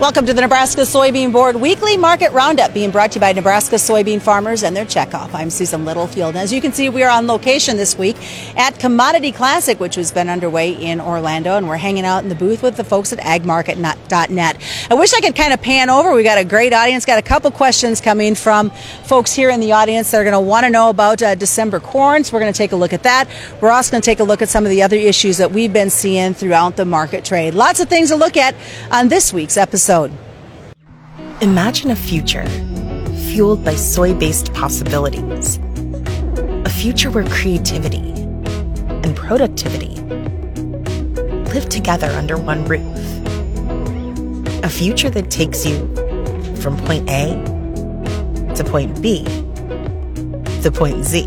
Welcome to the Nebraska Soybean Board Weekly Market Roundup, being brought to you by Nebraska soybean farmers and their checkoff. I'm Susan Littlefield. As you can see, we are on location this week at Commodity Classic, which has been underway in Orlando, and we're hanging out in the booth with the folks at agmarket.net. I wish I could kind of pan over. We got a great audience, got a couple questions coming from folks here in the audience that are going to want to know about uh, December corn. So we're going to take a look at that. We're also going to take a look at some of the other issues that we've been seeing throughout the market trade. Lots of things to look at on this week's episode episode. Imagine a future fueled by soy based possibilities. A future where creativity and productivity live together under one roof. A future that takes you from point A to point B to point Z,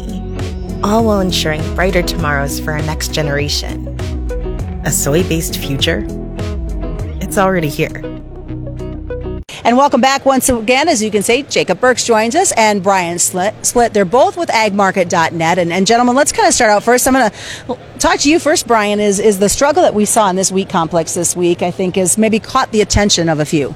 all while ensuring brighter tomorrows for our next generation. A soy based future? It's already here. And welcome back once again. As you can see, Jacob Burks joins us and Brian Splitt. They're both with agmarket.net. And, and gentlemen, let's kind of start out first. I'm going to talk to you first, Brian. Is, is the struggle that we saw in this wheat complex this week, I think, has maybe caught the attention of a few?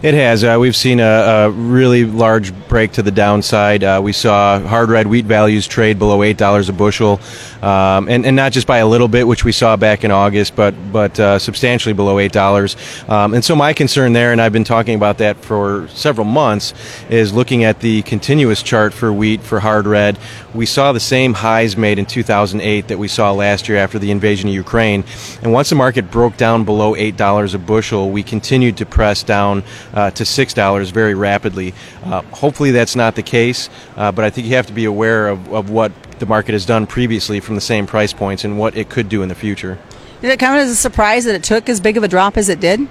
It has. Uh, we've seen a, a, really large break to the downside. Uh, we saw hard red wheat values trade below eight dollars a bushel, um, and, and not just by a little bit, which we saw back in August, but but uh, substantially below eight dollars. Um, and so my concern there, and I've been talking about that for several months, is looking at the continuous chart for wheat for hard red. We saw the same highs made in 2008 that we saw last year after the invasion of Ukraine, and once the market broke down below eight dollars a bushel, we continued to press down uh, to $6 very rapidly. Uh, hopefully that's not the case, uh, but I think you have to be aware of, of what the market has done previously from the same price points and what it could do in the future. Did it come as a surprise that it took as big of a drop as it did?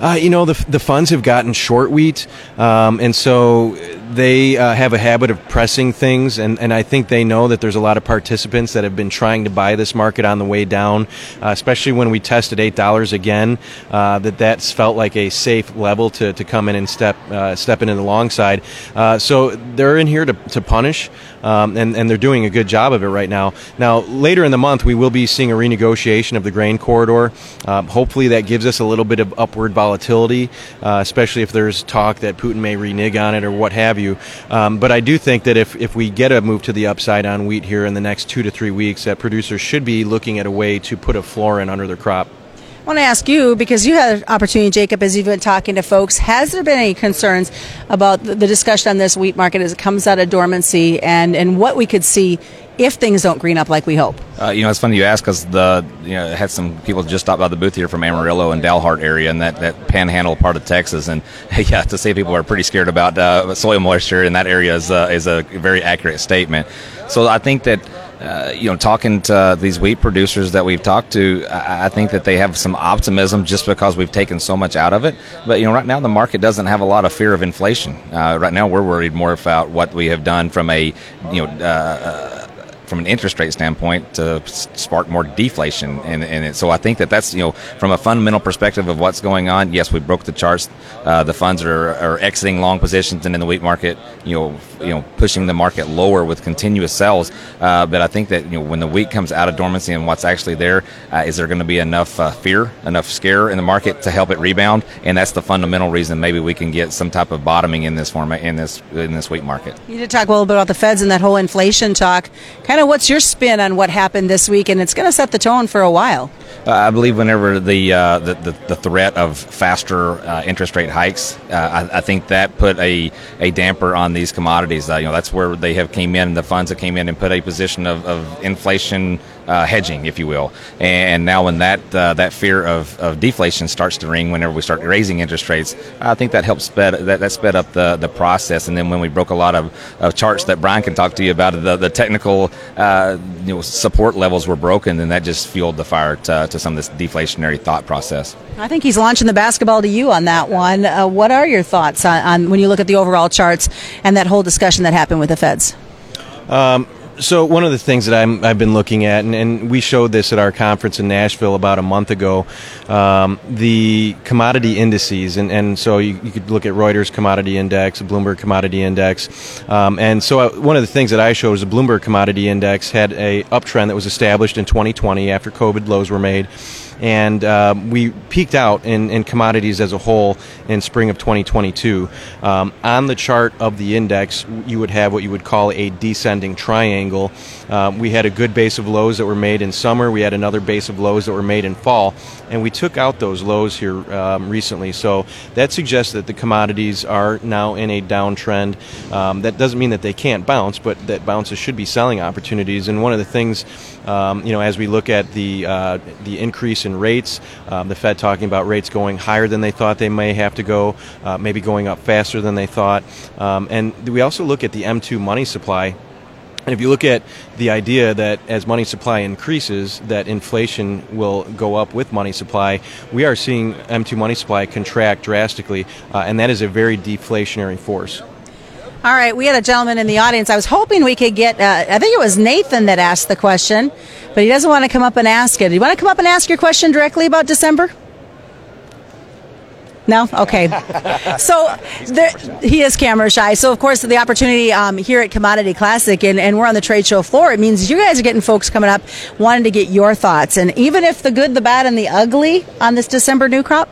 Uh, you know, the, the funds have gotten short wheat, um, and so they uh, have a habit of pressing things, and, and I think they know that there's a lot of participants that have been trying to buy this market on the way down, uh, especially when we tested eight dollars again. Uh, that that's felt like a safe level to, to come in and step uh, step in the long side. Uh, so they're in here to, to punish, um, and and they're doing a good job of it right now. Now later in the month we will be seeing a renegotiation of the grain corridor. Um, hopefully that gives us a little bit of upward volatility, uh, especially if there's talk that Putin may renege on it or what have you. Um, but I do think that if, if we get a move to the upside on wheat here in the next two to three weeks, that producers should be looking at a way to put a floor in under their crop. Want to ask you because you had an opportunity, Jacob, as you've been talking to folks. Has there been any concerns about the discussion on this wheat market as it comes out of dormancy and, and what we could see if things don't green up like we hope? Uh, you know, it's funny you ask because the you know had some people just stop by the booth here from Amarillo and Dalhart area and that, that panhandle part of Texas, and yeah, to say people are pretty scared about uh, soil moisture in that area is uh, is a very accurate statement. So I think that. Uh, you know, talking to these wheat producers that we've talked to, I, I think that they have some optimism just because we've taken so much out of it. But you know, right now the market doesn't have a lot of fear of inflation. Uh, right now, we're worried more about what we have done from a you know uh, from an interest rate standpoint to spark more deflation it. So I think that that's you know from a fundamental perspective of what's going on. Yes, we broke the charts. Uh, the funds are, are exiting long positions and in the wheat market, you know, you know, pushing the market lower with continuous sells. Uh, but I think that you know when the wheat comes out of dormancy and what's actually there, uh, is there going to be enough uh, fear, enough scare in the market to help it rebound? And that's the fundamental reason maybe we can get some type of bottoming in this format in this in this wheat market. You did talk a little bit about the Feds and that whole inflation talk. Kind kind of what's your spin on what happened this week? And it's going to set the tone for a while. Uh, I believe whenever the, uh, the, the, the threat of faster uh, interest rate hikes, uh, I, I, think that put a, a damper on these commodities. Uh, you know, that's where they have came in, the funds that came in and put a position of, of inflation uh, hedging, if you will. And now, when that that fear of, of deflation starts to ring, whenever we start raising interest rates, I think that helps sped that, that sped up the, the process. And then when we broke a lot of, of charts that Brian can talk to you about, the, the technical you know support levels were broken, and that just fueled the fire to, to some of this deflationary thought process. I think he's launching the basketball to you on that one. Uh, what are your thoughts on, on, when you look at the overall charts and that whole discussion that happened with the feds? Um, so one of the things that i have been looking at, and, and, we showed this at our conference in Nashville about a month ago, um, the commodity indices, and, and so you, you, could look at Reuters Commodity Index, Bloomberg Commodity Index, um, and so I, one of the things that I showed is the Bloomberg Commodity Index had a uptrend that was established in 2020 after COVID lows were made and um, we peaked out in, in commodities as a whole in spring of 2022. Um, on the chart of the index, you would have what you would call a descending triangle. Um, we had a good base of lows that were made in summer. We had another base of lows that were made in fall, and we took out those lows here um, recently. So that suggests that the commodities are now in a downtrend. Um, that doesn't mean that they can't bounce, but that bounces should be selling opportunities. And one of the things, you know, as we look at the uh, the increase in rates, um, the Fed talking about rates going higher than they thought they may have to go, uh, maybe going up faster than they thought, um, and we also look at the M2 money supply and if you look at the idea that as money supply increases, that inflation will go up with money supply, we are seeing M2 money supply contract drastically, uh, and that is a very deflationary force. All right, we had a gentleman in the audience. I was hoping we could get, uh, I think it was Nathan that asked the question, but he doesn't want to come up and ask it. Do you want to come up and ask your question directly about December? No? Okay. so there, he is camera shy. So, of course, the opportunity um, here at Commodity Classic, and, and we're on the trade show floor, it means you guys are getting folks coming up wanting to get your thoughts. And even if the good, the bad, and the ugly on this December new crop?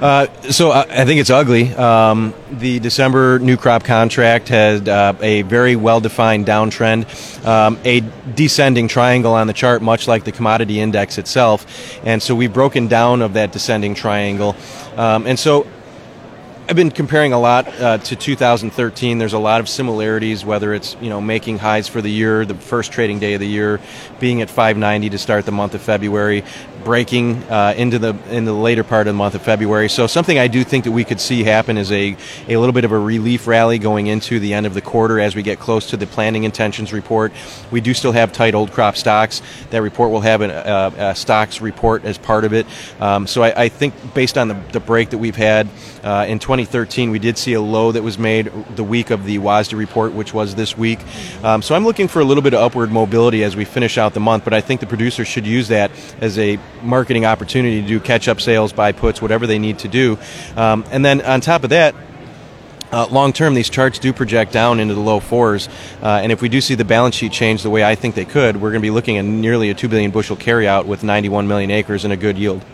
Uh, so uh, I think it's ugly. Um, the December new crop contract had uh, a very well-defined downtrend, um, a descending triangle on the chart, much like the commodity index itself, and so we've broken down of that descending triangle, um, and so I've been comparing a lot uh, to 2013. There's a lot of similarities, whether it's you know making highs for the year, the first trading day of the year, being at 590 to start the month of February, breaking uh, into the in the later part of the month of February. So something I do think that we could see happen is a a little bit of a relief rally going into the end of the quarter as we get close to the planting intentions report. We do still have tight old crop stocks. That report will have an, uh, a stocks report as part of it. Um, so I, I, think based on the, the break that we've had uh, in 2013, we did see a low that was made the week of the WASDE report, which was this week. Um, so I'm looking for a little bit of upward mobility as we finish out the month, but I think the producers should use that as a marketing opportunity to do catch up sales, buy puts, whatever they need to do. Um, and then on top of that, uh, long term, these charts do project down into the low fours, uh, and if we do see the balance sheet change the way I think they could, we're going to be looking at nearly a two billion bushel carryout with 91 million acres and a good yield.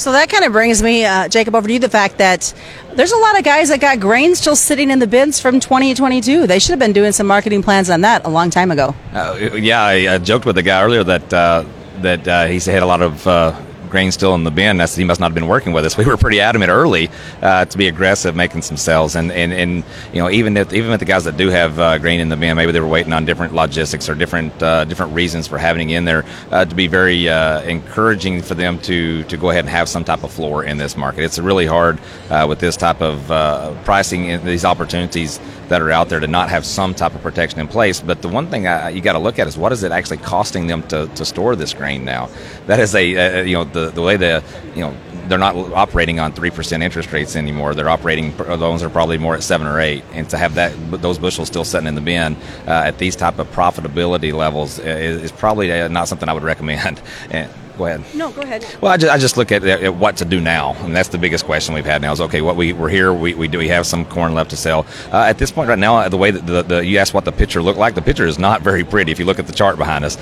So that kind of brings me, uh, Jacob, over to you. The fact that there's a lot of guys that got grain still sitting in the bins from 2022. They should have been doing some marketing plans on that a long time ago. Uh, yeah, I, I, joked with the guy earlier that uh, that uh, he had a lot of uh, grain still in the bin. That's he must not have been working with us. We were pretty adamant early uh, to be aggressive, making some sales, and, and, and you know even if even with the guys that do have uh, grain in the bin, maybe they were waiting on different logistics or different uh, different reasons for having it in there. Uh, to be very uh, encouraging for them to to go ahead and have some type of floor in this market. It's really hard uh, with this type of pricing and these opportunities that are out there to not have some type of protection in place. But the one thing I, you got to look at is what is it actually costing them to, to store this grain now? That is a, you know the the, way the you know they're not operating on three percent interest rates anymore. They're operating loans are probably more at seven or eight, and to have that those bushels still sitting in the bin uh, at these type of profitability levels is, is probably uh, not something I would recommend. And, go ahead. No, go ahead. Well, I just, I just look at, at, what to do now, and that's the biggest question we've had now. Is okay, what we we're here, we, we do we have some corn left to sell uh, at this point right now. The way that the, the you asked what the picture looked like, the picture is not very pretty if you look at the chart behind us.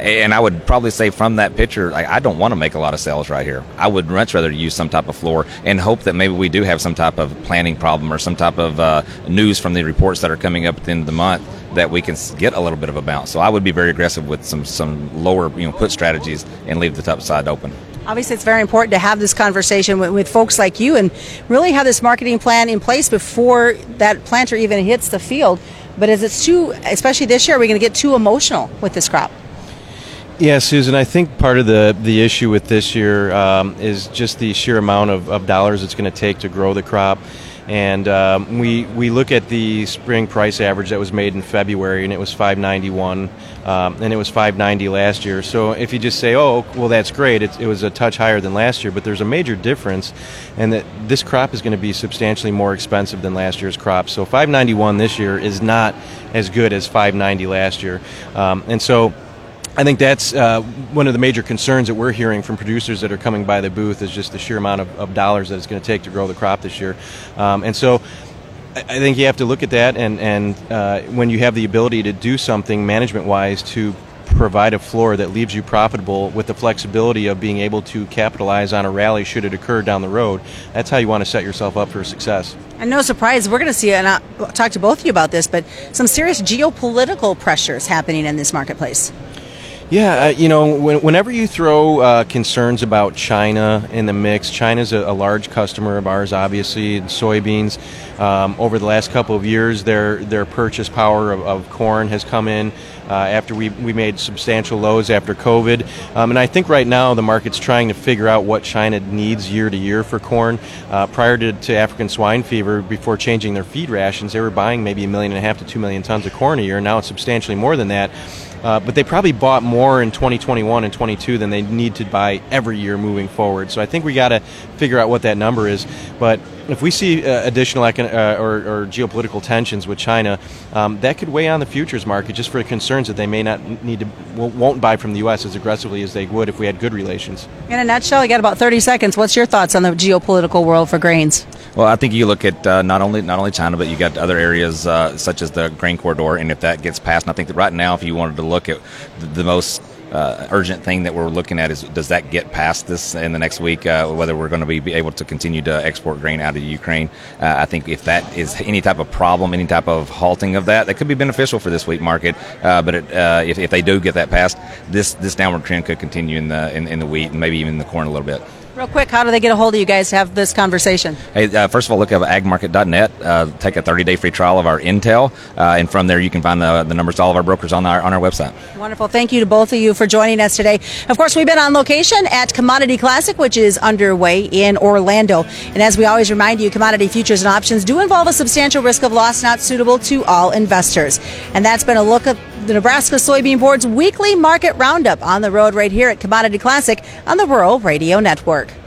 And I would probably say from that picture, I, I don't want to make a lot of sales right here. I would much rather use some type of floor and hope that maybe we do have some type of planning problem or some type of uh, news from the reports that are coming up at the end of the month that we can get a little bit of a bounce. So I would be very aggressive with some some lower you know put strategies and leave the top side open. Obviously, it's very important to have this conversation with, with, folks like you and really have this marketing plan in place before that planter even hits the field. But as it's too, especially this year, are we going to get too emotional with this crop? Yeah, Susan, I think part of the, the issue with this year um, is just the sheer amount of, of dollars it's going to take to grow the crop. And um, we we look at the spring price average that was made in February, and it was 591, um, and it was 590 last year. So if you just say, oh, well, that's great, it, it was a touch higher than last year, but there's a major difference, and that this crop is going to be substantially more expensive than last year's crop. So 591 this year is not as good as 590 last year, um, and so I think that's uh, one of the major concerns that we're hearing from producers that are coming by the booth is just the sheer amount of, of dollars that it's going to take to grow the crop this year. Um, and so I think you have to look at that, and, and uh, when you have the ability to do something management wise to provide a floor that leaves you profitable with the flexibility of being able to capitalize on a rally should it occur down the road. That's how you want to set yourself up for success. And no surprise, we're going to see, and I'll talk to both of you about this, but some serious geopolitical pressures happening in this marketplace. Yeah, uh, you know, when, whenever you throw uh, concerns about China in the mix, China's a, a large customer of ours, obviously, in soybeans. Um, over the last couple of years, their their purchase power of, of corn has come in uh, after we, we made substantial lows after COVID. Um, and I think right now the market's trying to figure out what China needs year to year for corn. Uh, prior to, to African swine fever, before changing their feed rations, they were buying maybe a million and a half to two million tons of corn a year. Now it's substantially more than that. Uh, but they probably bought more in 2021 and 22 than they need to buy every year moving forward. So I think we got to figure out what that number is. But if we see uh, additional econ- uh, or, or, geopolitical tensions with China, um, that could weigh on the futures market just for concerns that they may not need to won't buy from the U.S. as aggressively as they would if we had good relations. In a nutshell, you got about 30 seconds. What's your thoughts on the geopolitical world for grains? Well, I think you look at uh, not only not only China, but you got other areas uh, such as the grain corridor, and if that gets passed, and I think that right now, if you wanted to look at the, the most uh, urgent thing that we're looking at is does that get past this in the next week? Uh, whether we're going to be, able to continue to export grain out of Ukraine. Uh, I think if that is any type of problem, any type of halting of that, that could be beneficial for this wheat market. Uh, but it, uh, if, if they do get that passed, this this downward trend could continue in the in, in the wheat and maybe even the corn a little bit. Real quick, how do they get a hold of you guys to have this conversation? Hey, uh, first of all, look at agmarket.net. Uh, take a 30 day free trial of our Intel, uh, and from there you can find the, the numbers to all of our brokers on our on our website. Wonderful. Thank you to both of you for joining us today. Of course, we've been on location at Commodity Classic, which is underway in Orlando. And as we always remind you, commodity futures and options do involve a substantial risk of loss not suitable to all investors. And that's been a look at the Nebraska Soybean Board's weekly market roundup on the road right here at Commodity Classic on the Rural Radio Network.